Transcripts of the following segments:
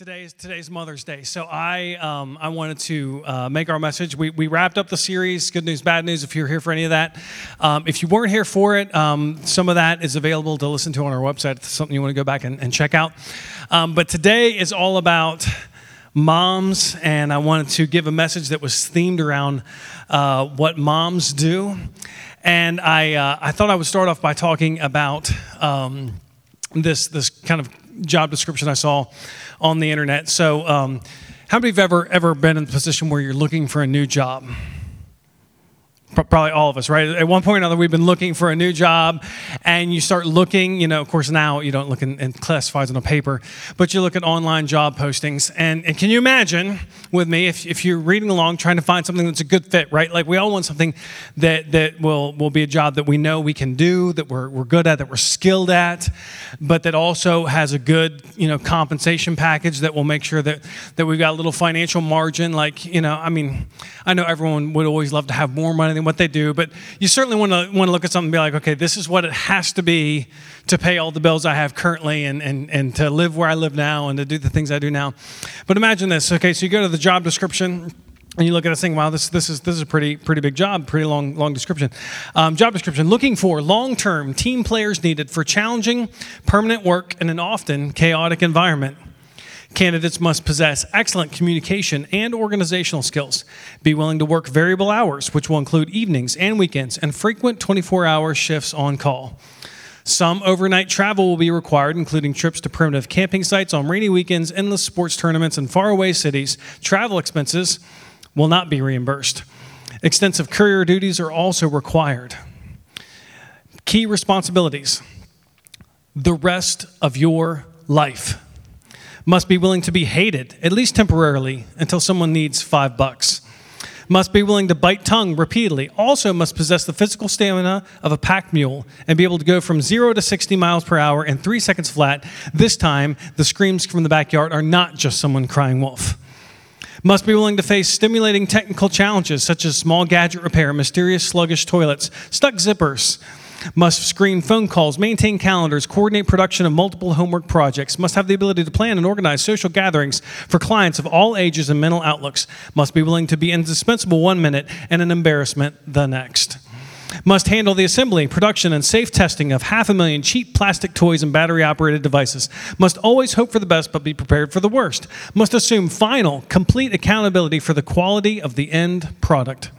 Today's today's Mother's Day, so I um, I wanted to uh, make our message. We, we wrapped up the series. Good news, bad news. If you're here for any of that, um, if you weren't here for it, um, some of that is available to listen to on our website. It's something you want to go back and, and check out. Um, but today is all about moms, and I wanted to give a message that was themed around uh, what moms do. And I uh, I thought I would start off by talking about um, this this kind of job description I saw on the internet. So, um, how many of you have ever ever been in the position where you're looking for a new job? Probably all of us, right? At one point or another, we've been looking for a new job, and you start looking. You know, of course, now you don't look in, in classifieds on a paper, but you look at online job postings. And, and can you imagine with me if, if you're reading along trying to find something that's a good fit, right? Like we all want something that, that will, will be a job that we know we can do, that we're, we're good at, that we're skilled at, but that also has a good, you know, compensation package that will make sure that, that we've got a little financial margin. Like, you know, I mean, I know everyone would always love to have more money than what they do, but you certainly want to want to look at something and be like, okay, this is what it has to be to pay all the bills I have currently and, and, and to live where I live now and to do the things I do now. But imagine this, okay, so you go to the job description and you look at this thing, wow, this, this is this is a pretty pretty big job, pretty long long description. Um, job description: looking for long-term team players needed for challenging, permanent work in an often chaotic environment. Candidates must possess excellent communication and organizational skills, be willing to work variable hours, which will include evenings and weekends, and frequent 24 hour shifts on call. Some overnight travel will be required, including trips to primitive camping sites on rainy weekends, endless sports tournaments, and faraway cities. Travel expenses will not be reimbursed. Extensive courier duties are also required. Key responsibilities the rest of your life must be willing to be hated, at least temporarily, until someone needs five bucks. Must be willing to bite tongue repeatedly. Also, must possess the physical stamina of a pack mule and be able to go from zero to 60 miles per hour in three seconds flat. This time, the screams from the backyard are not just someone crying wolf. Must be willing to face stimulating technical challenges such as small gadget repair, mysterious sluggish toilets, stuck zippers, must screen phone calls, maintain calendars, coordinate production of multiple homework projects, must have the ability to plan and organize social gatherings for clients of all ages and mental outlooks, must be willing to be indispensable one minute and an embarrassment the next. Must handle the assembly, production, and safe testing of half a million cheap plastic toys and battery operated devices. Must always hope for the best but be prepared for the worst. Must assume final, complete accountability for the quality of the end product.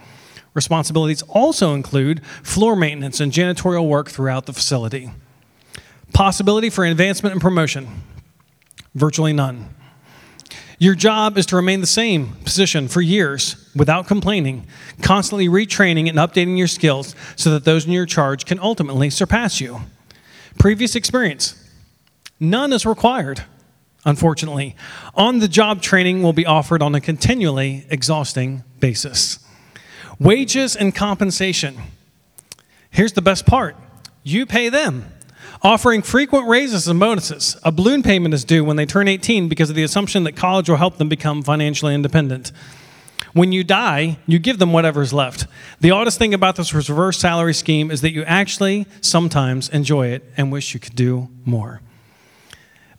Responsibilities also include floor maintenance and janitorial work throughout the facility. Possibility for advancement and promotion virtually none. Your job is to remain the same position for years without complaining, constantly retraining and updating your skills so that those in your charge can ultimately surpass you. Previous experience none is required, unfortunately. On the job training will be offered on a continually exhausting basis. Wages and compensation. Here's the best part you pay them, offering frequent raises and bonuses. A balloon payment is due when they turn 18 because of the assumption that college will help them become financially independent. When you die, you give them whatever's left. The oddest thing about this reverse salary scheme is that you actually sometimes enjoy it and wish you could do more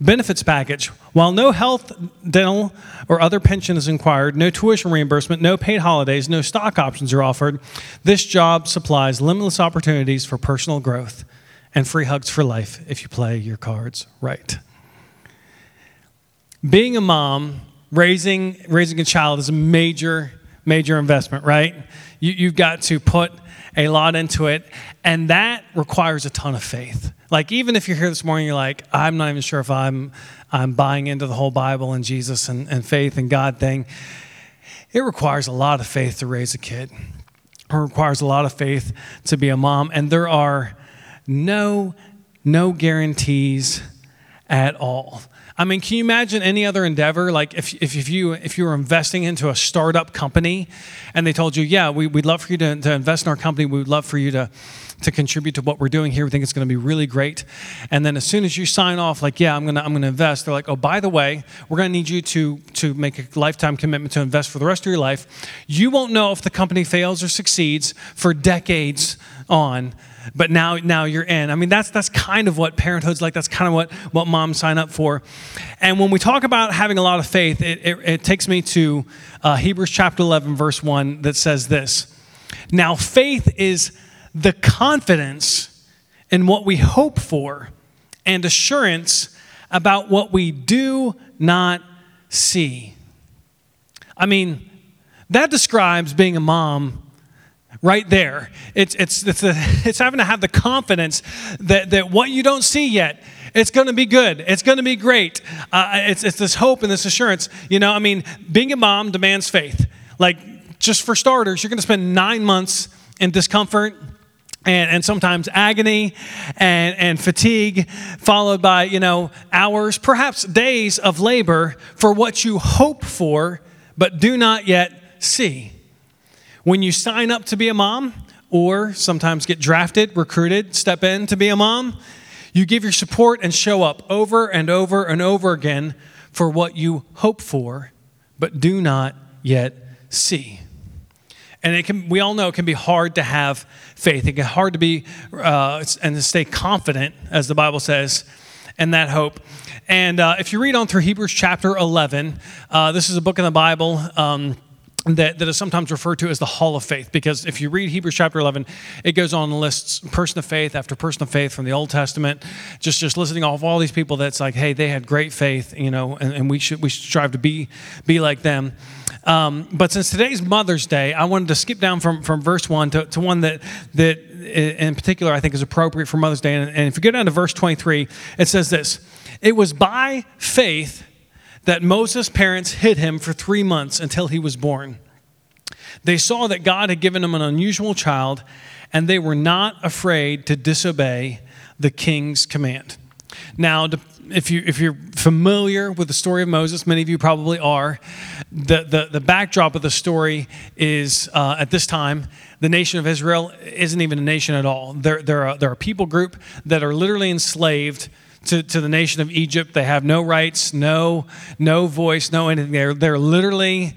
benefits package. While no health, dental, or other pension is required, no tuition reimbursement, no paid holidays, no stock options are offered, this job supplies limitless opportunities for personal growth and free hugs for life if you play your cards right. Being a mom, raising, raising a child is a major, major investment, right? You, you've got to put a lot into it, and that requires a ton of faith. Like even if you're here this morning, you're like, I'm not even sure if I'm I'm buying into the whole Bible and Jesus and, and faith and God thing. It requires a lot of faith to raise a kid. It requires a lot of faith to be a mom, and there are no no guarantees at all. I mean, can you imagine any other endeavor? Like if, if, if, you, if you were investing into a startup company and they told you, yeah, we, would love for you to, to invest in our company. We would love for you to, to contribute to what we're doing here. We think it's going to be really great. And then as soon as you sign off, like, yeah, I'm going to, I'm going to invest, they're like, oh, by the way, we're going to need you to, to make a lifetime commitment to invest for the rest of your life. You won't know if the company fails or succeeds for decades on but now now you're in. I mean, that's that's kind of what parenthood's like. That's kind of what what moms sign up for. And when we talk about having a lot of faith, it, it, it takes me to uh, Hebrews chapter 11, verse 1, that says this. Now, faith is the confidence in what we hope for and assurance about what we do not see. I mean, that describes being a mom right there. It's, it's, it's, it's having to have the confidence that, that what you don't see yet, it's going to be good. It's going to be great. Uh, it's, it's this hope and this assurance. You know, I mean, being a mom demands faith. Like, just for starters, you're going to spend nine months in discomfort. And, and sometimes agony and, and fatigue, followed by, you know, hours, perhaps days of labor for what you hope for, but do not yet see. When you sign up to be a mom, or sometimes get drafted, recruited, step in to be a mom, you give your support and show up over and over and over again for what you hope for, but do not yet see. And it can, we all know it can be hard to have faith. It can be hard to be uh, and to stay confident, as the Bible says, and that hope. And uh, if you read on through Hebrews chapter 11, uh, this is a book in the Bible. Um, that, that is sometimes referred to as the hall of faith because if you read hebrews chapter 11 it goes on and lists person of faith after person of faith from the old testament just just listening off all these people that's like hey they had great faith you know and, and we should we should strive to be be like them. Um, but since today's mother's day i wanted to skip down from, from verse 1 to, to one that that in particular i think is appropriate for mother's day. And, and if you go down to verse 23 it says this it was by faith that Moses' parents hid him for three months until he was born. They saw that God had given him an unusual child, and they were not afraid to disobey the king's command. Now, if, you, if you're familiar with the story of Moses, many of you probably are, the, the, the backdrop of the story is uh, at this time, the nation of Israel isn't even a nation at all. They're, they're, a, they're a people group that are literally enslaved to, to the nation of Egypt. They have no rights, no, no voice, no anything. They're, they're literally,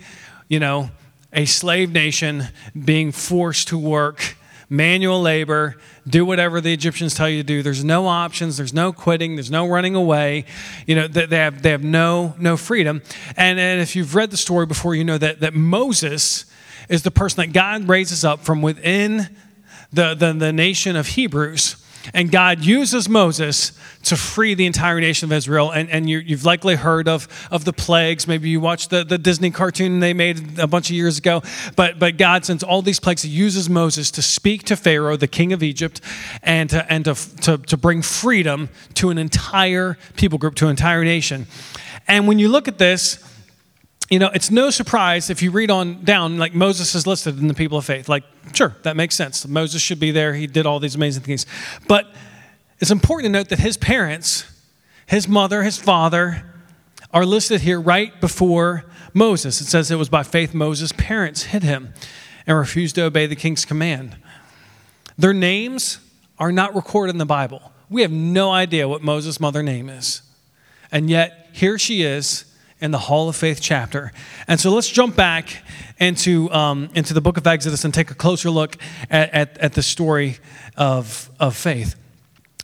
you know, a slave nation being forced to work manual labor, do whatever the Egyptians tell you to do. There's no options, there's no quitting, there's no running away. You know, they have, they have no, no freedom. And, and if you've read the story before, you know that, that Moses is the person that God raises up from within the, the, the nation of Hebrews and God uses Moses to free the entire nation of Israel. And, and you, have likely heard of, of the plagues. Maybe you watched the, the Disney cartoon they made a bunch of years ago. But, but God sends all these plagues. He uses Moses to speak to Pharaoh, the king of Egypt, and, to, and to, to, to bring freedom to an entire people group, to an entire nation. And when you look at this, you know, it's no surprise if you read on down, like Moses is listed in the people of faith. Like, sure, that makes sense. Moses should be there. He did all these amazing things. But it's important to note that his parents, his mother, his father, are listed here right before Moses. It says it was by faith Moses' parents hid him and refused to obey the king's command. Their names are not recorded in the Bible. We have no idea what Moses' mother name is. And yet, here she is in the Hall of Faith chapter. And so let's jump back into, um, into the book of Exodus and take a closer look at, at, at the story of, of faith.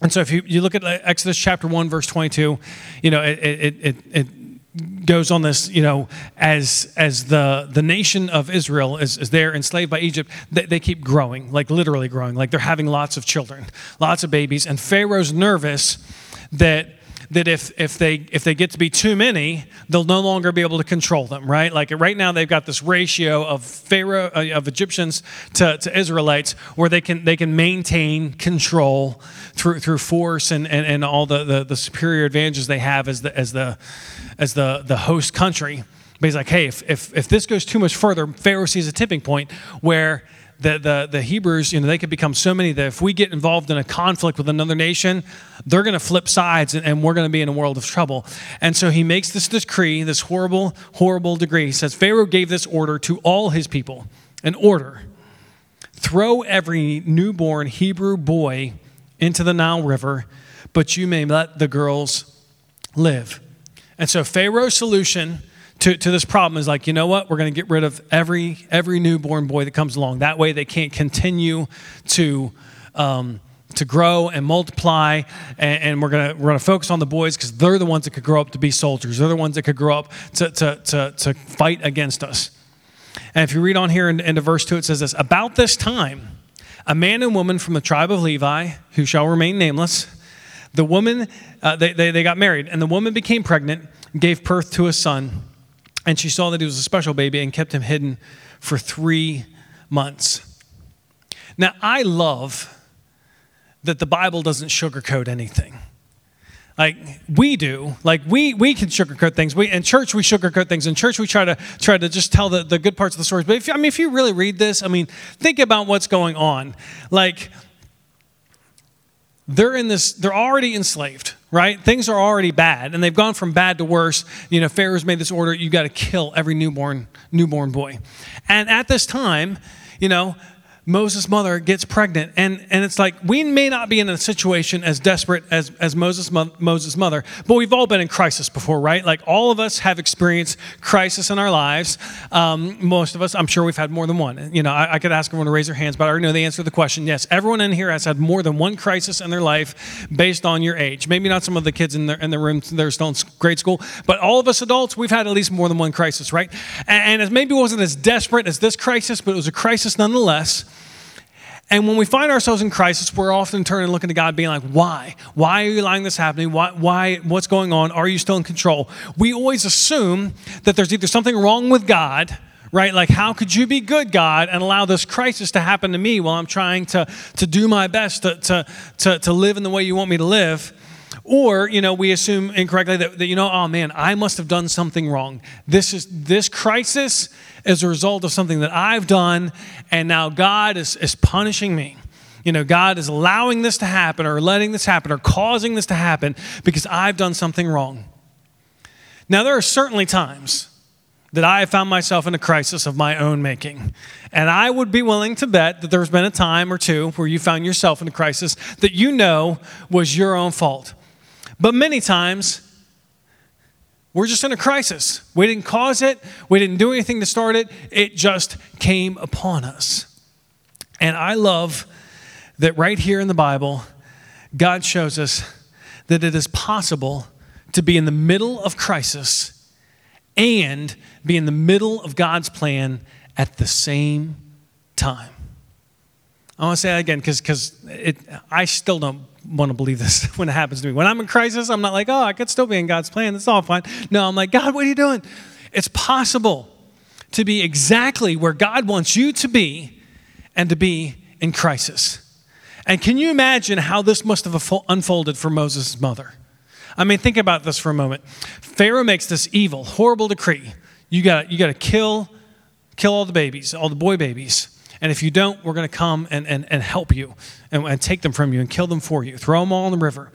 And so if you, you look at Exodus chapter 1, verse 22, you know, it, it, it, it goes on this, you know, as, as the, the nation of Israel is, is there enslaved by Egypt, they, they keep growing, like literally growing, like they're having lots of children, lots of babies. And Pharaoh's nervous that that if, if, they, if they get to be too many, they'll no longer be able to control them, right? Like right now, they've got this ratio of Pharaoh, uh, of Egyptians to, to Israelites where they can, they can maintain control through, through force and, and, and all the, the, the superior advantages they have as the, as the, as the, the host country. But he's like, hey, if, if, if this goes too much further, Pharaoh sees a tipping point where the, the, the Hebrews, you know, they could become so many that if we get involved in a conflict with another nation, they're going to flip sides and, and we're going to be in a world of trouble. And so he makes this decree, this horrible, horrible decree. He says, Pharaoh gave this order to all his people an order throw every newborn Hebrew boy into the Nile River, but you may let the girls live. And so Pharaoh's solution to, to this problem is like, you know what? We're going to get rid of every every newborn boy that comes along. That way, they can't continue to um, to grow and multiply, and, and we're gonna we're gonna focus on the boys because they're the ones that could grow up to be soldiers. They're the ones that could grow up to to to, to fight against us. And if you read on here in, into verse two, it says this: About this time, a man and woman from the tribe of Levi, who shall remain nameless, the woman uh, they, they they got married, and the woman became pregnant, gave birth to a son, and she saw that he was a special baby and kept him hidden for three months. Now I love that the Bible doesn't sugarcoat anything. Like we do, like we we can sugarcoat things. We in church we sugarcoat things. In church we try to try to just tell the, the good parts of the stories. But if I mean if you really read this, I mean think about what's going on. Like they're in this, they're already enslaved, right? Things are already bad, and they've gone from bad to worse. You know, Pharaoh's made this order: you got to kill every newborn newborn boy. And at this time, you know, Moses' mother gets pregnant. And, and it's like, we may not be in a situation as desperate as, as Moses' mo- Moses' mother, but we've all been in crisis before, right? Like, all of us have experienced crisis in our lives. Um, most of us, I'm sure we've had more than one. You know, I, I, could ask everyone to raise their hands, but I already know the answer to the question. Yes, everyone in here has had more than one crisis in their life based on your age. Maybe not some of the kids in the, in the room, they're still in grade school, but all of us adults, we've had at least more than one crisis, right? And, and it maybe wasn't as desperate as this crisis, but it was a crisis nonetheless. And when we find ourselves in crisis, we're often turning and looking to God, being like, why? Why are you allowing this happening? Why, why? What's going on? Are you still in control? We always assume that there's either something wrong with God, right? Like, how could you be good, God, and allow this crisis to happen to me while I'm trying to, to do my best to, to, to, to live in the way you want me to live? Or, you know, we assume incorrectly that, that, you know, oh man, I must have done something wrong. This is this crisis is a result of something that I've done, and now God is, is punishing me. You know, God is allowing this to happen or letting this happen or causing this to happen because I've done something wrong. Now, there are certainly times that I have found myself in a crisis of my own making. And I would be willing to bet that there's been a time or two where you found yourself in a crisis that you know was your own fault. But many times, we're just in a crisis. We didn't cause it, we didn't do anything to start it, it just came upon us. And I love that right here in the Bible, God shows us that it is possible to be in the middle of crisis and be in the middle of God's plan at the same time. I want to say that again because I still don't want to believe this when it happens to me. When I'm in crisis, I'm not like, oh, I could still be in God's plan. It's all fine. No, I'm like, God, what are you doing? It's possible to be exactly where God wants you to be and to be in crisis. And can you imagine how this must have unfolded for Moses' mother? I mean, think about this for a moment. Pharaoh makes this evil, horrible decree. You got you got to kill kill all the babies, all the boy babies. And if you don't, we're going to come and, and, and help you and, and, take them from you and kill them for you. Throw them all in the river.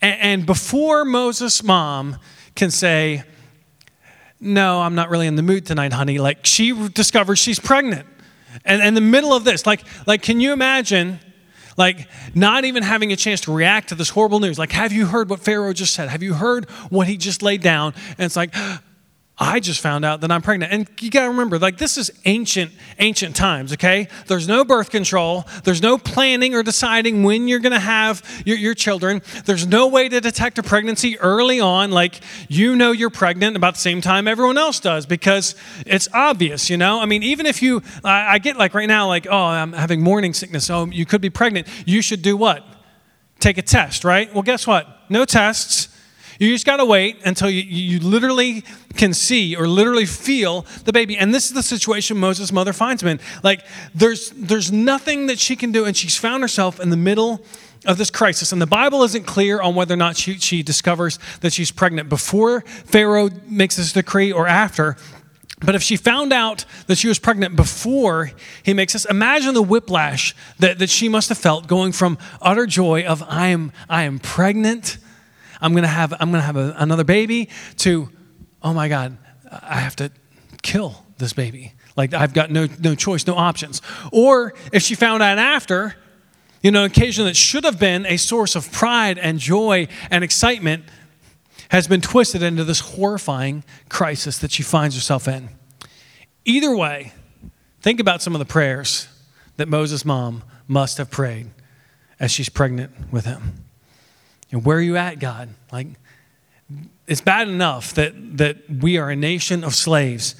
And, and before Moses' mom can say, No, I'm not really in the mood tonight, honey, like she discovers she's pregnant. And in the middle of this, like, like can you imagine? Like, not even having a chance to react to this horrible news. Like, have you heard what Pharaoh just said? Have you heard what he just laid down? And it's like, I just found out that I'm pregnant. And you got to remember, like, this is ancient, ancient times, okay? There's no birth control. There's no planning or deciding when you're going to have your, your, children. There's no way to detect a pregnancy early on. Like, you know you're pregnant about the same time everyone else does because it's obvious, you know? I mean, even if you, I, I get like right now, like, oh, I'm having morning sickness. Oh, you could be pregnant. You should do what? Take a test, right? Well, guess what? No tests you just got to wait until you, you literally can see or literally feel the baby. And this is the situation Moses' mother finds him in. Like, there's, there's nothing that she can do, and she's found herself in the middle of this crisis. And the Bible isn't clear on whether or not she, she discovers that she's pregnant before Pharaoh makes this decree or after. But if she found out that she was pregnant before he makes this, imagine the whiplash that, that she must have felt going from utter joy of I am, I am pregnant I'm going to have, I'm going to have a, another baby to, oh my God, I have to kill this baby. Like I've got no, no choice, no options. Or if she found out after, you know, an occasion that should have been a source of pride and joy and excitement has been twisted into this horrifying crisis that she finds herself in. Either way, think about some of the prayers that Moses' mom must have prayed as she's pregnant with him. And where are you at, God? Like, it's bad enough that, that we are a nation of slaves,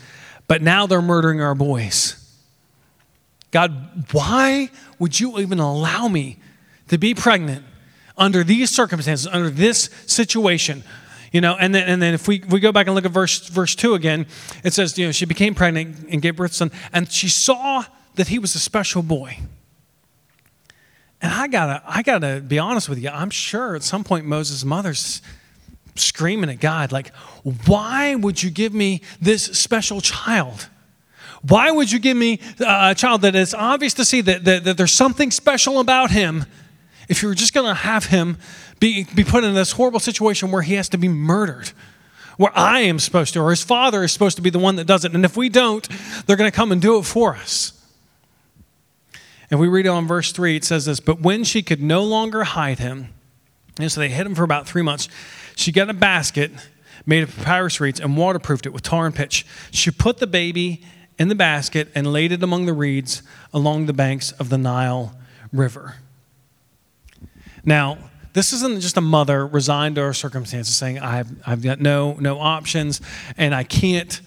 but now they're murdering our boys. God, why would you even allow me to be pregnant under these circumstances, under this situation? You know, and then, and then if we, we go back and look at verse, verse 2 again, it says, you know, she became pregnant and gave birth to son, and she saw that he was a special boy. And I gotta, I gotta be honest with you. I'm sure at some point Moses' mother's screaming at God, like, why would you give me this special child? Why would you give me uh, a child that is obvious to see that, that, that there's something special about him if you were just going to have him be, be put in this horrible situation where he has to be murdered? Where I am supposed to, or his father is supposed to be the one that does it. And if we don't, they're going to come and do it for us. And we read on verse 3, it says this But when she could no longer hide him, and so they hid him for about three months, she got a basket made of papyrus reeds and waterproofed it with tar and pitch. She put the baby in the basket and laid it among the reeds along the banks of the Nile River. Now, this isn't just a mother resigned to her circumstances saying, I've, I've got no, no options and I can't,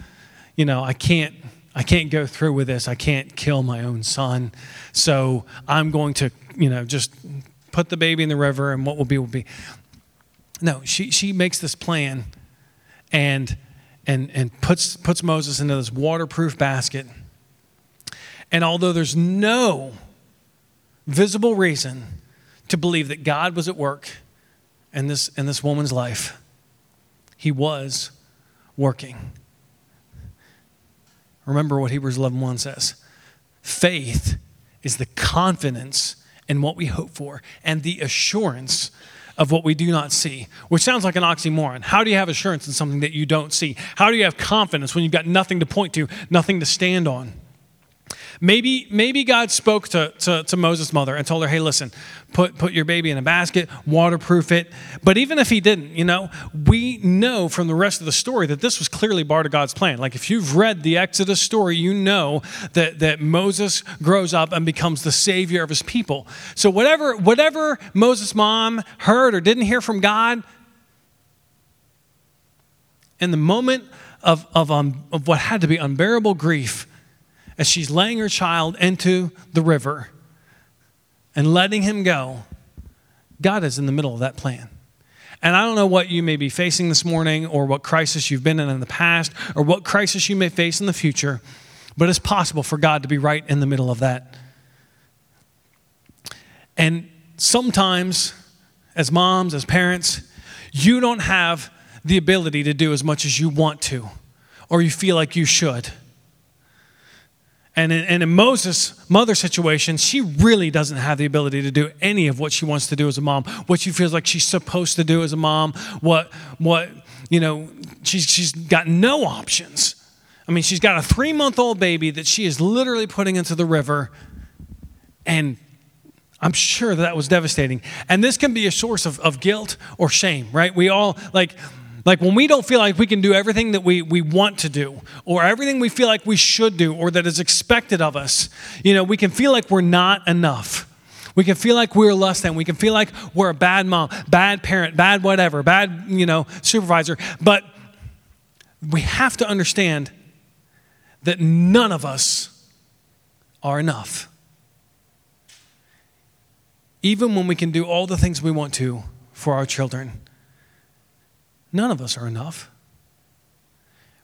you know, I can't I can't go through with this. I can't kill my own son. So I'm going to, you know, just put the baby in the river and what will be will be. No, she, she makes this plan and, and, and puts, puts Moses into this waterproof basket. And although there's no visible reason to believe that God was at work in this, in this woman's life, he was working. Remember what Hebrews 11:1 says. Faith is the confidence in what we hope for and the assurance of what we do not see, which sounds like an oxymoron. How do you have assurance in something that you don't see? How do you have confidence when you've got nothing to point to, nothing to stand on? Maybe, maybe God spoke to, to, to Moses' mother and told her, hey, listen, put, put your baby in a basket, waterproof it. But even if he didn't, you know, we know from the rest of the story that this was clearly part of God's plan. Like if you've read the Exodus story, you know that, that Moses grows up and becomes the savior of his people. So whatever, whatever Moses' mom heard or didn't hear from God, in the moment of, of, um, of what had to be unbearable grief, as she's laying her child into the river and letting him go, God is in the middle of that plan. And I don't know what you may be facing this morning or what crisis you've been in in the past or what crisis you may face in the future, but it's possible for God to be right in the middle of that. And sometimes, as moms, as parents, you don't have the ability to do as much as you want to or you feel like you should. And in, and in Moses' mother situation, she really doesn't have the ability to do any of what she wants to do as a mom, what she feels like she's supposed to do as a mom, what, what you know, she's, she's got no options. I mean, she's got a three month old baby that she is literally putting into the river. And I'm sure that, that was devastating. And this can be a source of, of guilt or shame, right? We all, like, like when we don't feel like we can do everything that we, we want to do, or everything we feel like we should do, or that is expected of us, you know, we can feel like we're not enough. We can feel like we're less than. We can feel like we're a bad mom, bad parent, bad whatever, bad, you know, supervisor. But we have to understand that none of us are enough. Even when we can do all the things we want to for our children, None of us are enough.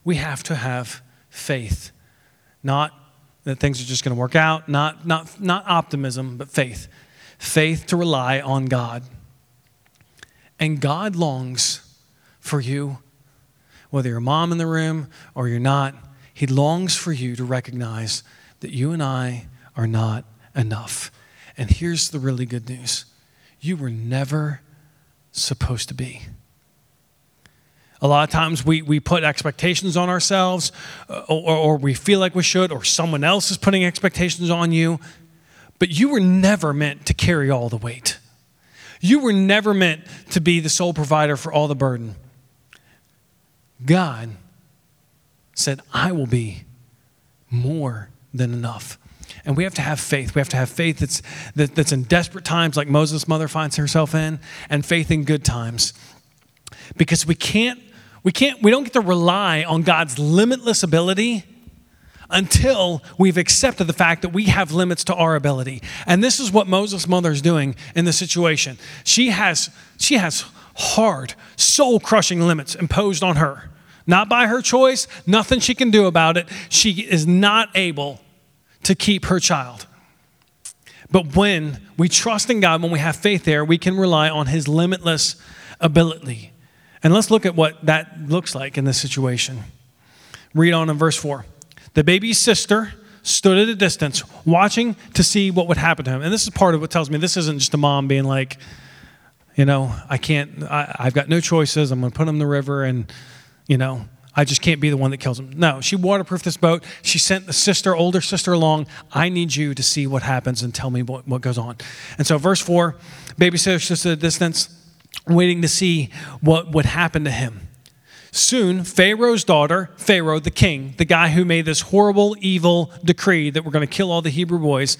We have to have faith, not that things are just going to work out, not, not, not optimism, but faith. Faith to rely on God. And God longs for you, whether you're a mom in the room or you're not, He longs for you to recognize that you and I are not enough. And here's the really good news you were never supposed to be. A lot of times we, we put expectations on ourselves, uh, or, or we feel like we should, or someone else is putting expectations on you. But you were never meant to carry all the weight. You were never meant to be the sole provider for all the burden. God said, I will be more than enough. And we have to have faith. We have to have faith that's, that, that's in desperate times, like Moses' mother finds herself in, and faith in good times. Because we can't, we can't, we don't get to rely on God's limitless ability until we've accepted the fact that we have limits to our ability. And this is what Moses' mother is doing in the situation. She has, she has hard, soul crushing limits imposed on her. Not by her choice, nothing she can do about it. She is not able to keep her child. But when we trust in God, when we have faith there, we can rely on His limitless ability. And let's look at what that looks like in this situation. Read on in verse 4. The baby's sister stood at a distance, watching to see what would happen to him. And this is part of what tells me this isn't just a mom being like, you know, I can't, I, have got no choices. I'm going to put him in the river and, you know, I just can't be the one that kills him. No, she waterproofed this boat. She sent the sister, older sister, along. I need you to see what happens and tell me what, what goes on. And so, verse 4 babysitter stood at a distance, waiting to see what would happen to him. Soon, Pharaoh's daughter, Pharaoh the king, the guy who made this horrible, evil decree that we're going to kill all the Hebrew boys,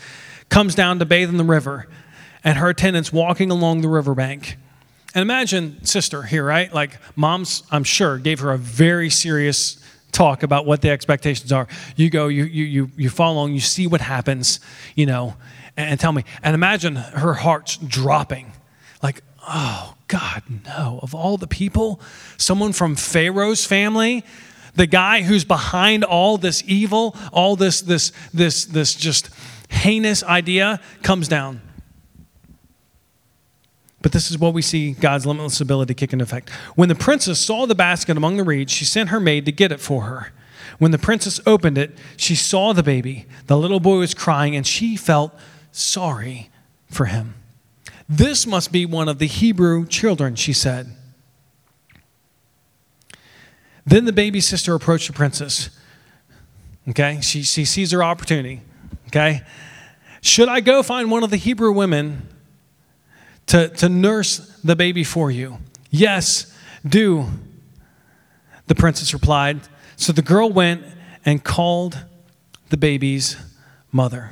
comes down to bathe in the river, and her attendants walking along the riverbank. And imagine sister here, right? Like mom's, I'm sure, gave her a very serious talk about what the expectations are. You go, you you you you follow along, you see what happens, you know, and, and tell me. And imagine her heart's dropping. Like, oh God, no. Of all the people, someone from Pharaoh's family, the guy who's behind all this evil, all this this this this just heinous idea comes down. But this is what we see God's limitless ability kick into effect. When the princess saw the basket among the reeds, she sent her maid to get it for her. When the princess opened it, she saw the baby. The little boy was crying, and she felt sorry for him. This must be one of the Hebrew children, she said. Then the baby sister approached the princess. Okay, she, she sees her opportunity. Okay, should I go find one of the Hebrew women to, to nurse the baby for you. Yes, do. The princess replied. So the girl went and called the baby's mother.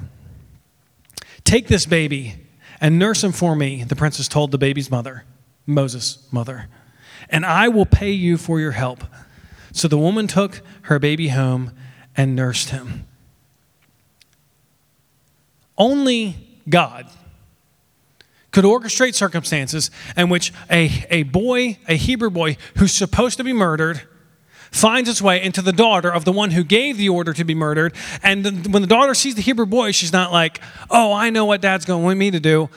Take this baby and nurse him for me, the princess told the baby's mother, Moses' mother, and I will pay you for your help. So the woman took her baby home and nursed him. Only God could orchestrate circumstances in which a, a boy, a Hebrew boy who's supposed to be murdered, finds its way into the daughter of the one who gave the order to be murdered. And when the daughter sees the Hebrew boy, she's not like, oh, I know what dad's going to want me to do.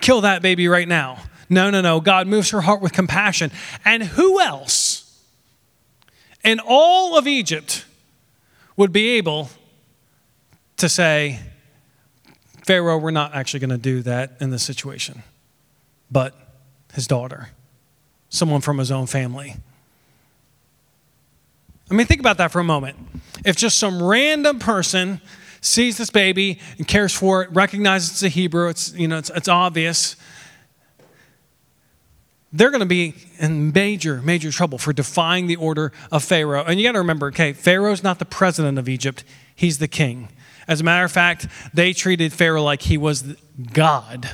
Kill that baby right now. No, no, no. God moves her heart with compassion. And who else in all of Egypt would be able to say, Pharaoh, we're not actually going to do that in this situation, but his daughter, someone from his own family. I mean, think about that for a moment. If just some random person sees this baby and cares for it, recognizes it's a Hebrew, it's, you know, it's, it's obvious, they're going to be in major, major trouble for defying the order of Pharaoh. And you got to remember, okay, Pharaoh's not the president of Egypt, he's the king. As a matter of fact, they treated Pharaoh like he was God.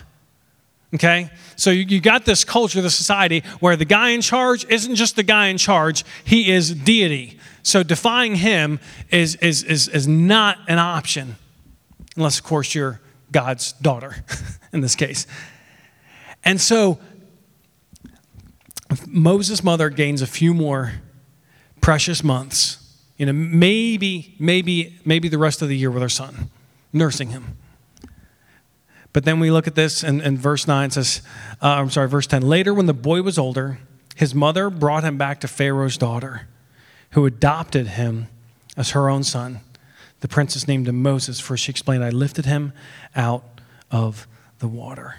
Okay? So you, you got this culture, this society, where the guy in charge isn't just the guy in charge, he is deity. So defying him is, is, is, is not an option, unless, of course, you're God's daughter in this case. And so Moses' mother gains a few more precious months you know, maybe, maybe, maybe the rest of the year with her son, nursing him. But then we look at this, and, and verse 9 says, uh, I'm sorry, verse 10. Later, when the boy was older, his mother brought him back to Pharaoh's daughter, who adopted him as her own son. The princess named him Moses, for she explained, I lifted him out of the water.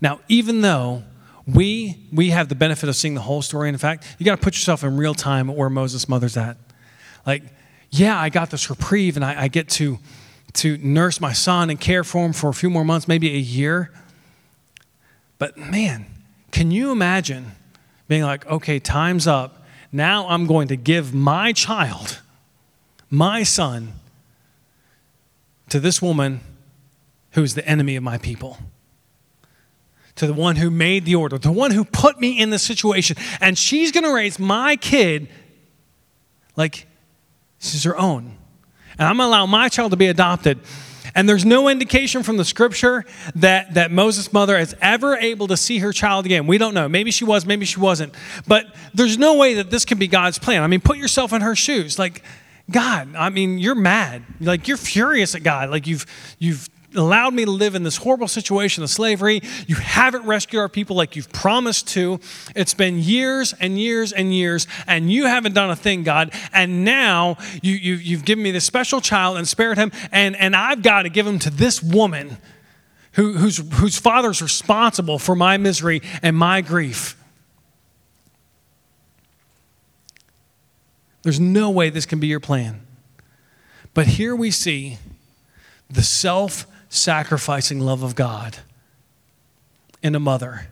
Now, even though we we have the benefit of seeing the whole story. In fact, you got to put yourself in real time where Moses' mother's at. Like, yeah, I got this reprieve, and I, I get to to nurse my son and care for him for a few more months, maybe a year. But man, can you imagine being like, okay, time's up. Now I'm going to give my child, my son to this woman who is the enemy of my people. To the one who made the order, the one who put me in this situation. And she's going to raise my kid like she's her own. And I'm going to allow my child to be adopted. And there's no indication from the scripture that, that Moses' mother is ever able to see her child again. We don't know. Maybe she was, maybe she wasn't. But there's no way that this can be God's plan. I mean, put yourself in her shoes. Like, God, I mean, you're mad. Like, you're furious at God. Like, you've, you've allowed me to live in this horrible situation of slavery. You haven't rescued our people like you've promised to. It's been years and years and years, and you haven't done a thing, God. And now you, you, you've given me this special child and spared him, and, and I've got to give him to this woman who, whose, whose father's responsible for my misery and my grief. There's no way this can be your plan. But here we see the self sacrificing love of God in a mother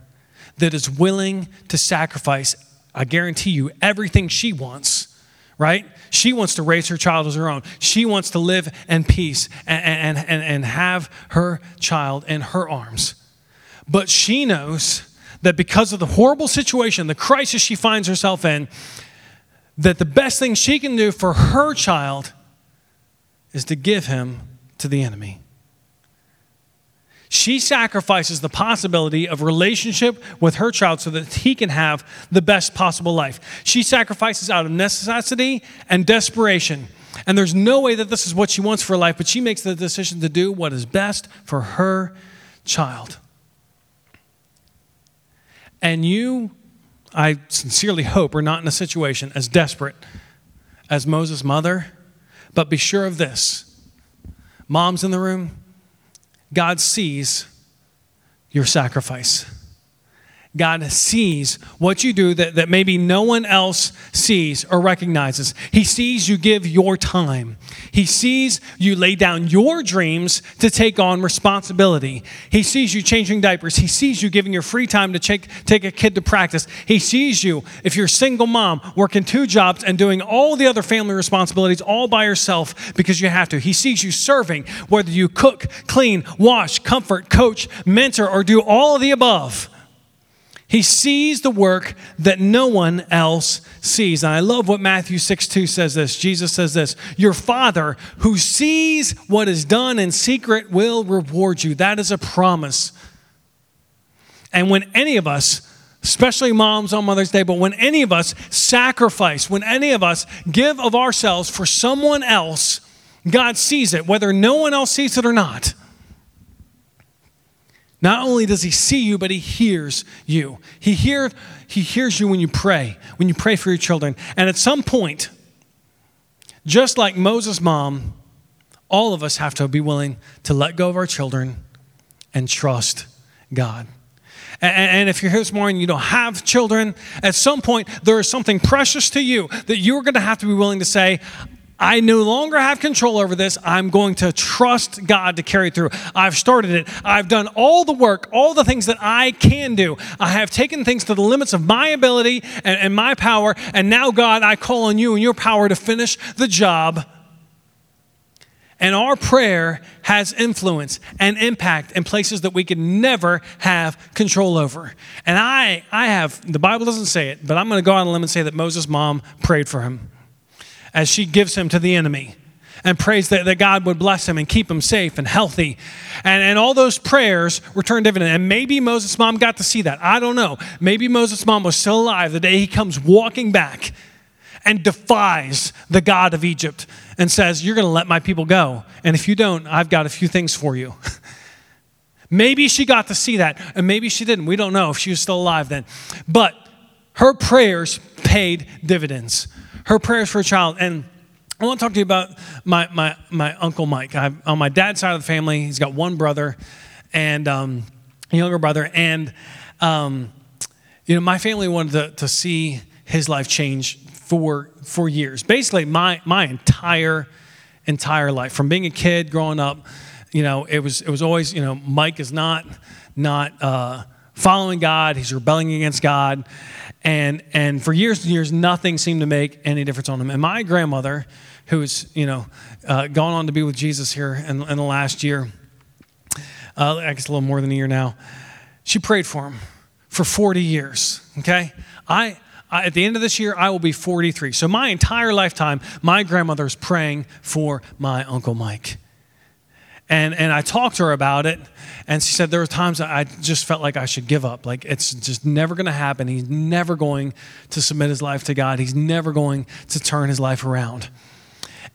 that is willing to sacrifice, I guarantee you, everything she wants, right? She wants to raise her child as her own. She wants to live in peace and, and, and, and have her child in her arms. But she knows that because of the horrible situation, the crisis she finds herself in, that the best thing she can do for her child is to give him to the enemy. She sacrifices the possibility of relationship with her child so that he can have the best possible life. She sacrifices out of necessity and desperation. And there's no way that this is what she wants for life, but she makes the decision to do what is best for her child. And you, I sincerely hope, are not in a situation as desperate as Moses' mother, but be sure of this. Moms in the room, God sees your sacrifice. God sees what you do that, that maybe no one else sees or recognizes. He sees you give your time. He sees you lay down your dreams to take on responsibility. He sees you changing diapers. He sees you giving your free time to take, take a kid to practice. He sees you, if you're a single mom, working two jobs and doing all the other family responsibilities all by yourself because you have to. He sees you serving, whether you cook, clean, wash, comfort, coach, mentor, or do all of the above. He sees the work that no one else sees. And I love what Matthew 6 2 says this. Jesus says this Your Father who sees what is done in secret will reward you. That is a promise. And when any of us, especially moms on Mother's Day, but when any of us sacrifice, when any of us give of ourselves for someone else, God sees it, whether no one else sees it or not. Not only does he see you, but he hears you. He, hear, he hears you when you pray, when you pray for your children. And at some point, just like Moses' mom, all of us have to be willing to let go of our children and trust God. And, if you're here this morning, you don't have children, at some point, there is something precious to you that you're going to have to be willing to say, I no longer have control over this. I'm going to trust God to carry through. I've started it. I've done all the work, all the things that I can do. I have taken things to the limits of my ability and, and my power. And now, God, I call on you and your power to finish the job. And our prayer has influence and impact in places that we could never have control over. And I, I have, the Bible doesn't say it, but I'm going to go on a limb and say that Moses' mom prayed for him as she gives him to the enemy and prays that, that God would bless him and keep him safe and healthy. And, and all those prayers return dividend. And maybe Moses' mom got to see that. I don't know. Maybe Moses' mom was still alive the day he comes walking back and defies the God of Egypt and says, You're going to let my people go. And if you don't, I've got a few things for you. maybe she got to see that, and maybe she didn't. We don't know if she was still alive then. But her prayers paid dividends her prayers for a child. And I want to talk to you about my, my, my Uncle Mike. I, on my dad's side of the family, he's got one brother and um, a younger brother. And, um, you know, my family wanted to, to see his life change for, for years. Basically, my, my entire, entire life. From being a kid, growing up, you know, it was, it was always, you know, Mike is not, not uh, following God. He's rebelling against God. And, and for years and years, nothing seemed to make any difference on him. And my grandmother, who's, you know, uh, gone on to be with Jesus here in, in the last year, uh, I guess a little more than a year now, she prayed for him for 40 years, okay? I, at the end of this year, I will be 43. So my entire lifetime, my grandmother is praying for my Uncle Mike. And, and I talked to her about it, and she said there were times I just felt like I should give up. Like it's just never going to happen. He's never going to submit his life to God. He's never going to turn his life around.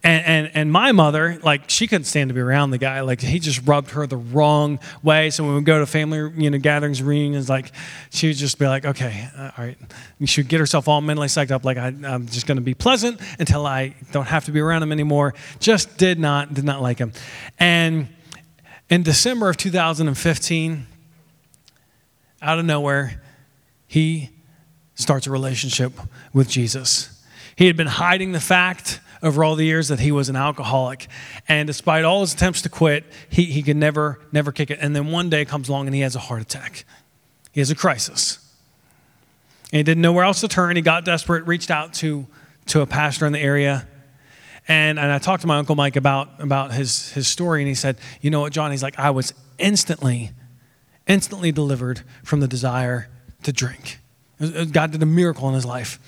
And, and, and my mother, like, she couldn't stand to be around the guy. Like, he just rubbed her the wrong way. So when we go to family, you know, gatherings, reunions, like, she would just be like, okay, uh, all right. She would get herself all mentally psyched up, like, I, am just going to be pleasant until I don't have to be around him anymore. Just did not, did not like him. And in December of 2015, out of nowhere, he starts a relationship with Jesus. He had been hiding the fact over all the years that he was an alcoholic. And despite all his attempts to quit, he, he could never, never kick it. And then one day comes along and he has a heart attack. He has a crisis. And he didn't know where else to turn. He got desperate, reached out to, to a pastor in the area. And, and I talked to my Uncle Mike about, about his, his story, and he said, You know what, John? He's like, I was instantly, instantly delivered from the desire to drink. God did a miracle in his life.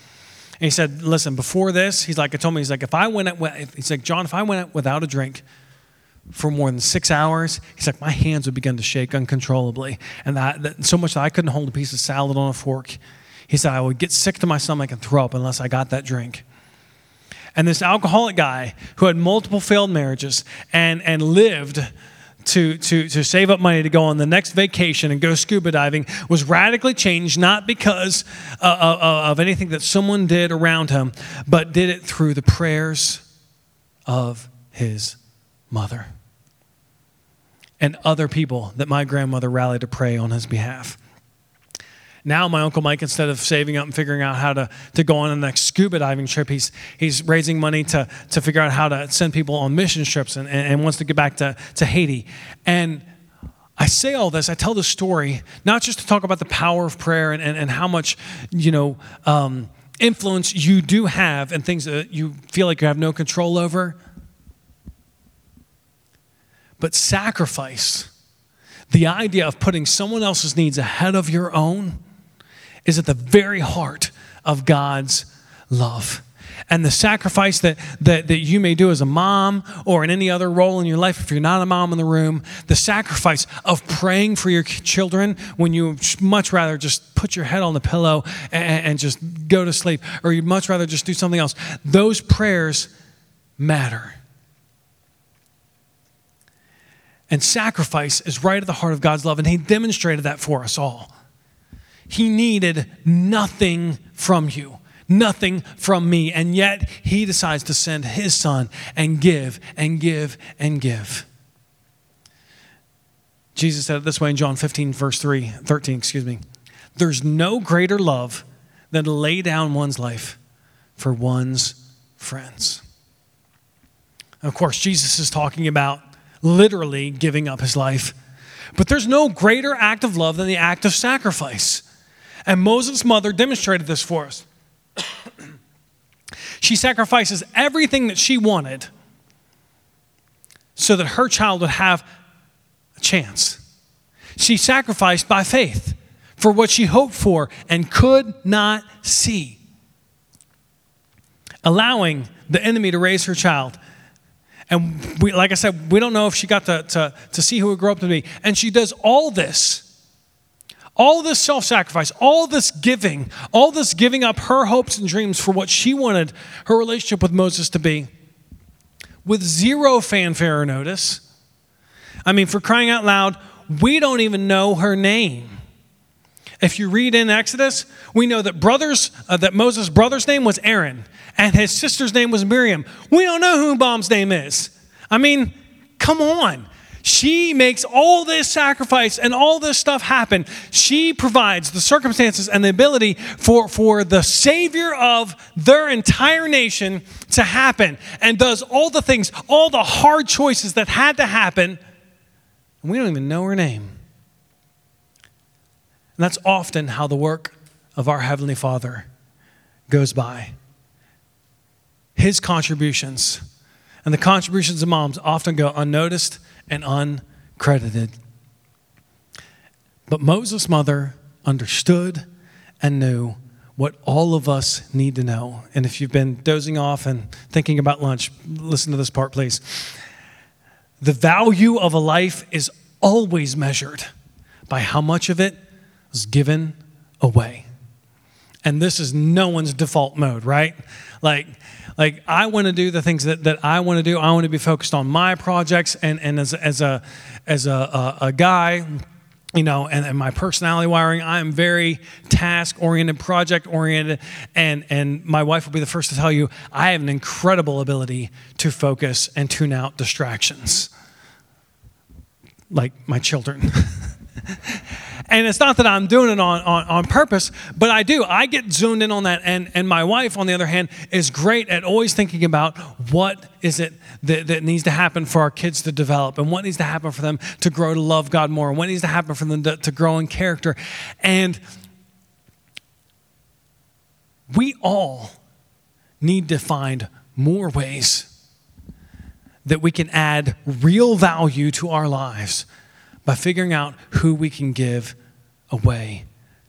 And he said, listen, before this, he's like, I told me, he's like, if I went, he's like, John, if I went without a drink for more than six hours, he's like, my hands would begin to shake uncontrollably. And that, that so much that I couldn't hold a piece of salad on a fork. He said, I would get sick to my stomach and throw up unless I got that drink. And this alcoholic guy who had multiple failed marriages and, and lived to, to, to save up money to go on the next vacation and go scuba diving was radically changed, not because uh, uh, uh, of anything that someone did around him, but did it through the prayers of his mother and other people that my grandmother rallied to pray on his behalf. Now, my Uncle Mike, instead of saving up and figuring out how to, to go on the next scuba diving trip, he's, he's raising money to, to figure out how to send people on mission trips and, and, and wants to get back to, to Haiti. And I say all this, I tell the story, not just to talk about the power of prayer and, and, and how much, you know, um, influence you do have and things that you feel like you have no control over, but sacrifice. The idea of putting someone else's needs ahead of your own is at the very heart of God's love. And the sacrifice that, that, that you may do as a mom or in any other role in your life, if you're not a mom in the room, the sacrifice of praying for your children when you much rather just put your head on the pillow and, and just go to sleep, or you'd much rather just do something else, those prayers matter. And sacrifice is right at the heart of God's love, and He demonstrated that for us all. He needed nothing from you, nothing from me. And yet he decides to send his son and give and give and give. Jesus said it this way in John 15, verse 3, 13, excuse me. There's no greater love than to lay down one's life for one's friends. Of course, Jesus is talking about literally giving up his life. But there's no greater act of love than the act of sacrifice. And Moses' mother demonstrated this for us. she sacrifices everything that she wanted so that her child would have a chance. She sacrificed by faith for what she hoped for and could not see, allowing the enemy to raise her child. And we, like I said, we don't know if she got to, to, to see who would grow up to be. And she does all this all this self sacrifice, all this giving, all this giving up her hopes and dreams for what she wanted her relationship with Moses to be, with zero fanfare or notice. I mean, for crying out loud, we don't even know her name. If you read in Exodus, we know that brothers, uh, that Moses' brother's name was Aaron, and his sister's name was Miriam. We don't know who Mom's name is. I mean, come on. She makes all this sacrifice and all this stuff happen. She provides the circumstances and the ability for, for the Savior of their entire nation to happen and does all the things, all the hard choices that had to happen. And we don't even know her name. And that's often how the work of our Heavenly Father goes by. His contributions and the contributions of moms often go unnoticed and uncredited. But Moses' mother understood and knew what all of us need to know. And if you've been dozing off and thinking about lunch, listen to this part, please. The value of a life is always measured by how much of it is given away. And this is no one's default mode, right? Like, like I want to do the things that, that I want to do. I want to be focused on my projects. And, and as, as, a, as a, a, a guy, you know, and, and, my personality wiring, I am very task oriented, project oriented, and, and my wife will be the first to tell you I have an incredible ability to focus and tune out distractions, like my children. And it's not that I'm doing it on, on, on purpose, but I do. I get zoomed in on that. And, and my wife, on the other hand, is great at always thinking about what is it that, that needs to happen for our kids to develop and what needs to happen for them to grow to love God more and what needs to happen for them to, to grow in character. And we all need to find more ways that we can add real value to our lives by figuring out who we can give away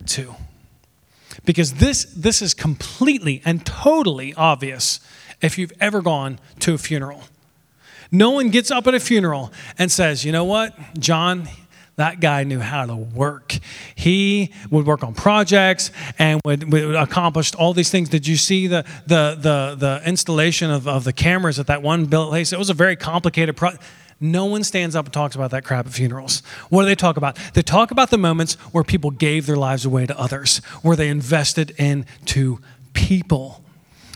to. Because this, this is completely and totally obvious if you've ever gone to a funeral. No one gets up at a funeral and says, you know what, John, that guy knew how to work. He would work on projects and would, would accomplish all these things. Did you see the, the, the, the installation of, of the cameras at that one place? It was a very complicated project no one stands up and talks about that crap at funerals. What do they talk about? They talk about the moments where people gave their lives away to others, where they invested into people.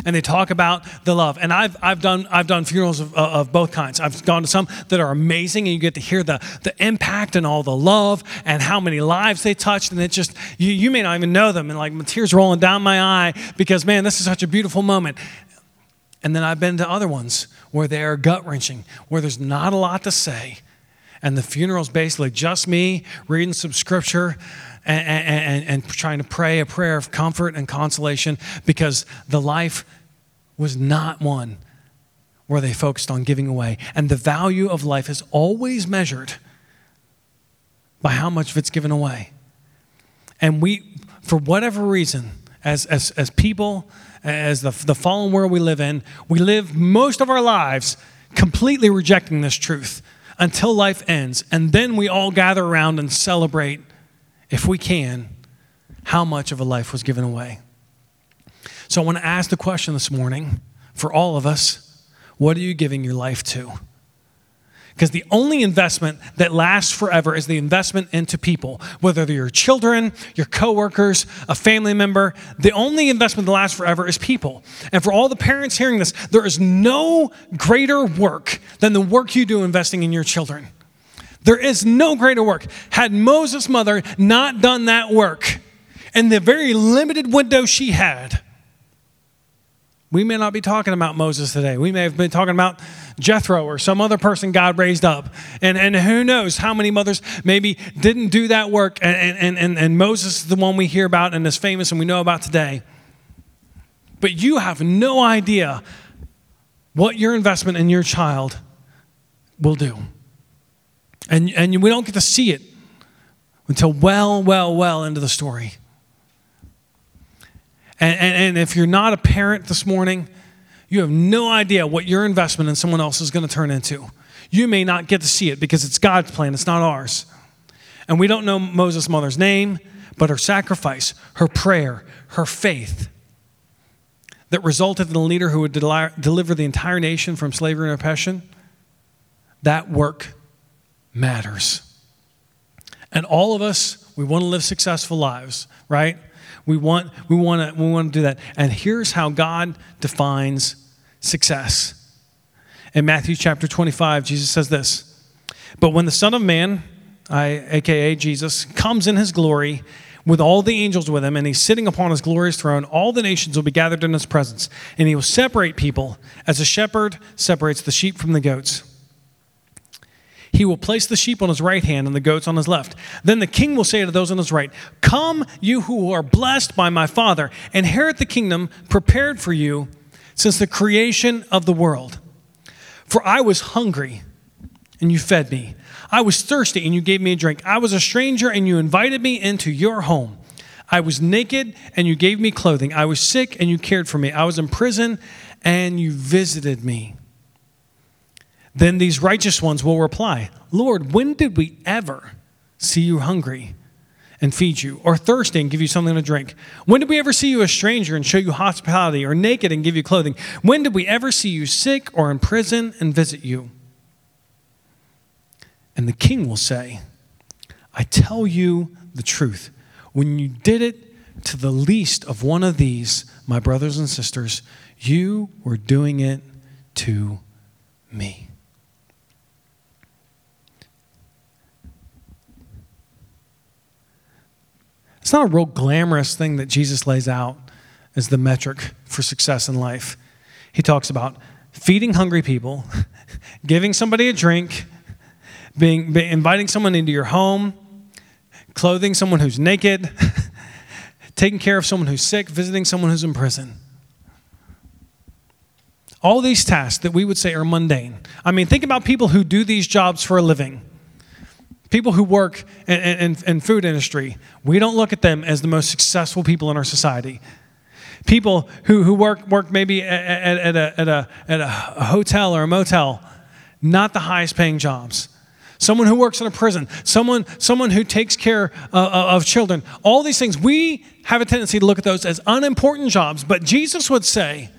And they talk about the love. And I've, I've, done, I've done funerals of, uh, of both kinds. I've gone to some that are amazing, and you get to hear the, the impact and all the love and how many lives they touched. And it just, you, you may not even know them. And like tears rolling down my eye because, man, this is such a beautiful moment. And then I've been to other ones where they are gut wrenching, where there's not a lot to say. And the funeral's basically just me reading some scripture and, and, and, trying to pray a prayer of comfort and consolation because the life was not one where they focused on giving away. And the value of life is always measured by how much of it's given away. And we, for whatever reason, as, as, as people, as the, the fallen world we live in, we live most of our lives completely rejecting this truth until life ends. And then we all gather around and celebrate, if we can, how much of a life was given away. So I want to ask the question this morning for all of us what are you giving your life to? Because the only investment that lasts forever is the investment into people, whether they're your children, your coworkers, a family member. The only investment that lasts forever is people. And for all the parents hearing this, there is no greater work than the work you do investing in your children. There is no greater work. Had Moses' mother not done that work in the very limited window she had, we may not be talking about Moses today. We may have been talking about Jethro or some other person God raised up. And, and who knows how many mothers maybe didn't do that work. And, and, and, and Moses is the one we hear about and is famous and we know about today. But you have no idea what your investment in your child will do. And, and we don't get to see it until well, well, well into the story. And, and, and, if you're not a parent this morning, you have no idea what your investment in someone else is going to turn into. You may not get to see it because it's God's plan, it's not ours. And we don't know Moses' mother's name, but her sacrifice, her prayer, her faith that resulted in a leader who would deliver the entire nation from slavery and oppression, that work matters. And all of us, we want to live successful lives, right? We want, we want to we want to do that. And here's how God defines success. In Matthew chapter 25, Jesus says this But when the Son of Man, I, aka Jesus, comes in his glory with all the angels with him, and he's sitting upon his glorious throne, all the nations will be gathered in his presence, and he will separate people as a shepherd separates the sheep from the goats. He will place the sheep on his right hand and the goats on his left. Then the king will say to those on his right, Come, you who are blessed by my Father, inherit the kingdom prepared for you since the creation of the world. For I was hungry, and you fed me. I was thirsty, and you gave me a drink. I was a stranger, and you invited me into your home. I was naked, and you gave me clothing. I was sick, and you cared for me. I was in prison, and you visited me. Then these righteous ones will reply, Lord, when did we ever see you hungry and feed you, or thirsty and give you something to drink? When did we ever see you a stranger and show you hospitality, or naked and give you clothing? When did we ever see you sick or in prison and visit you? And the king will say, I tell you the truth. When you did it to the least of one of these, my brothers and sisters, you were doing it to me. It's not a real glamorous thing that Jesus lays out as the metric for success in life. He talks about feeding hungry people, giving somebody a drink, being, inviting someone into your home, clothing someone who's naked, taking care of someone who's sick, visiting someone who's in prison. All these tasks that we would say are mundane. I mean, think about people who do these jobs for a living. People who work in, in, in, food industry, we don't look at them as the most successful people in our society. People who, who work, work maybe at, at, a, at, a, at a hotel or a motel, not the highest paying jobs. Someone who works in a prison, someone, someone who takes care of children. All these things, we have a tendency to look at those as unimportant jobs, but Jesus would say,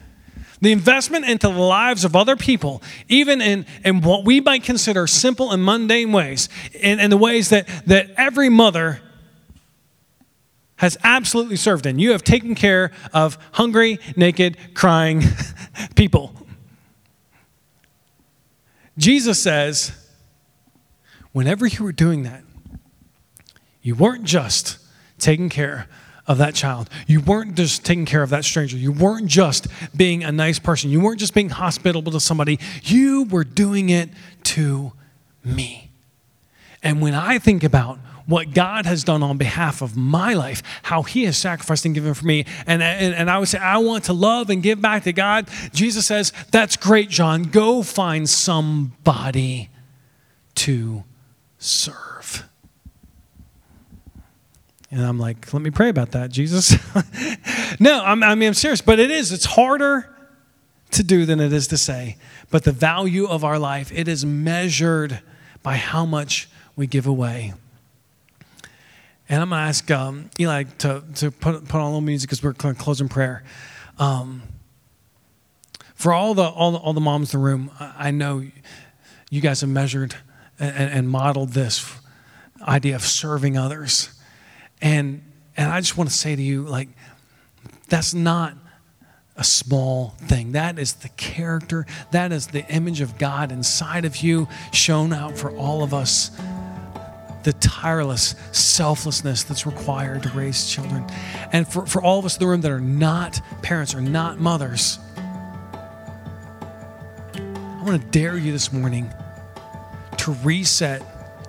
the investment into the lives of other people, even in, in what we might consider simple and mundane ways, in, in the ways that, that every mother has absolutely served in. You have taken care of hungry, naked, crying people. Jesus says, whenever you were doing that, you weren't just taking care of that child. You weren't just taking care of that stranger. You weren't just being a nice person. You weren't just being hospitable to somebody. You were doing it to me. And when I think about what God has done on behalf of my life, how He has sacrificed and given for me. And, and, and, I would say, I want to love and give back to God. Jesus says, That's great, John. Go find somebody to serve. And I'm like, let me pray about that, Jesus. no, I'm, I mean, I'm serious, but it is. It's harder to do than it is to say. But the value of our life, it is measured by how much we give away. And I'm going to ask um, Eli to, to put, put on a little music because we're closing prayer. Um, for all the, all the, all the moms in the room, I know you guys have measured and, and modeled this idea of serving others. And, and I just want to say to you, like, that's not a small thing. That is the character, that is the image of God inside of you, shown out for all of us. The tireless selflessness that's required to raise children. And for, for all of us in the room that are not parents or not mothers, I want to dare you this morning to reset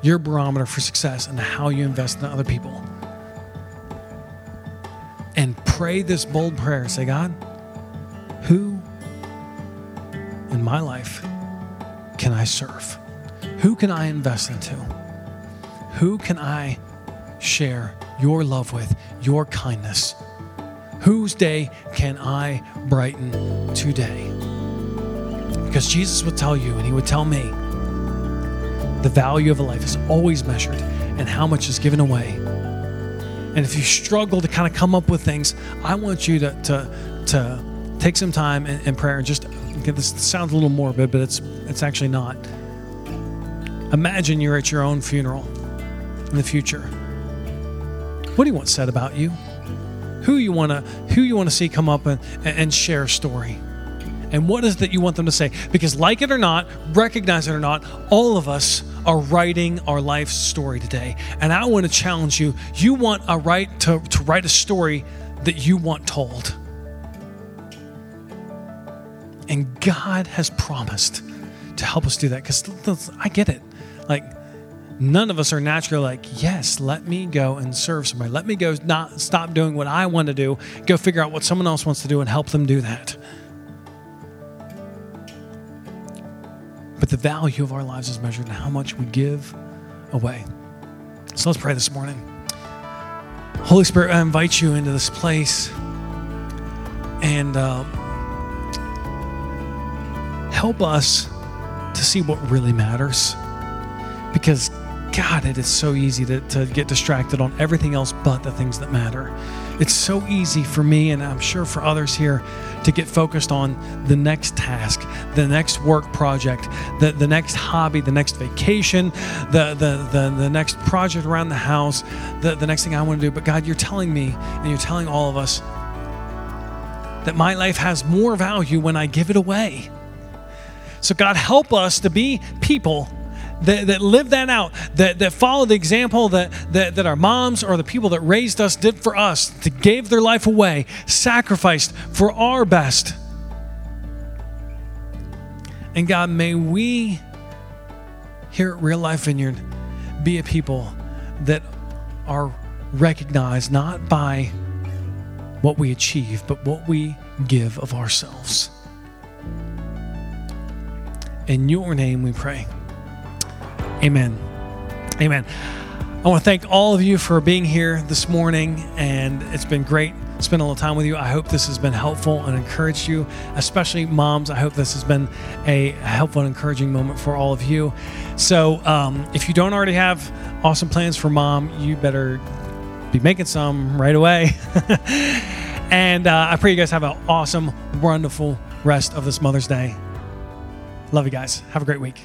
your barometer for success and how you invest in other people and pray this bold prayer. Say, God, who in my life can I serve? Who can I invest into? Who can I share your love with, your kindness? Whose day can I brighten today? Because Jesus would tell you, and He would tell me, the value of a life is always measured and how much is given away and if you struggle to kind of come up with things, I want you to, to, to take some time in, in prayer and just, this sounds a little morbid, but it's, it's actually not. Imagine you're at your own funeral in the future. What do you want said about you? Who you want to who you want to see come up and, and share a story? And what is it that you want them to say? Because like it or not, recognize it or not, all of us are writing our life story today. And I want to challenge you. You want a right to, to write a story that you want told. And God has promised to help us do that. Because I get it. Like, none of us are naturally like, yes, let me go and serve somebody. Let me go not stop doing what I want to do, go figure out what someone else wants to do and help them do that. Value of our lives is measured in how much we give away. So let's pray this morning. Holy Spirit, I invite you into this place and uh, help us to see what really matters. Because, God, it is so easy to, to get distracted on everything else but the things that matter. It's so easy for me, and I'm sure for others here, to get focused on the next task, the next work project, the, the next hobby, the next vacation, the, the, the, the next project around the house, the, the next thing I want to do. But God, you're telling me, and you're telling all of us, that my life has more value when I give it away. So, God, help us to be people that, that live that out, that, that follow the example that, that, that our moms or the people that raised us did for us, that gave their life away, sacrificed for our best. And God, may we here at Real Life Vineyard be a people that are recognized not by what we achieve, but what we give of ourselves. In your name we pray. Amen. Amen. I want to thank all of you for being here this morning, and it's been great spending a little time with you. I hope this has been helpful and encouraged you, especially moms. I hope this has been a helpful and encouraging moment for all of you. So, um, if you don't already have awesome plans for mom, you better be making some right away. and uh, I pray you guys have an awesome, wonderful rest of this Mother's Day. Love you guys. Have a great week.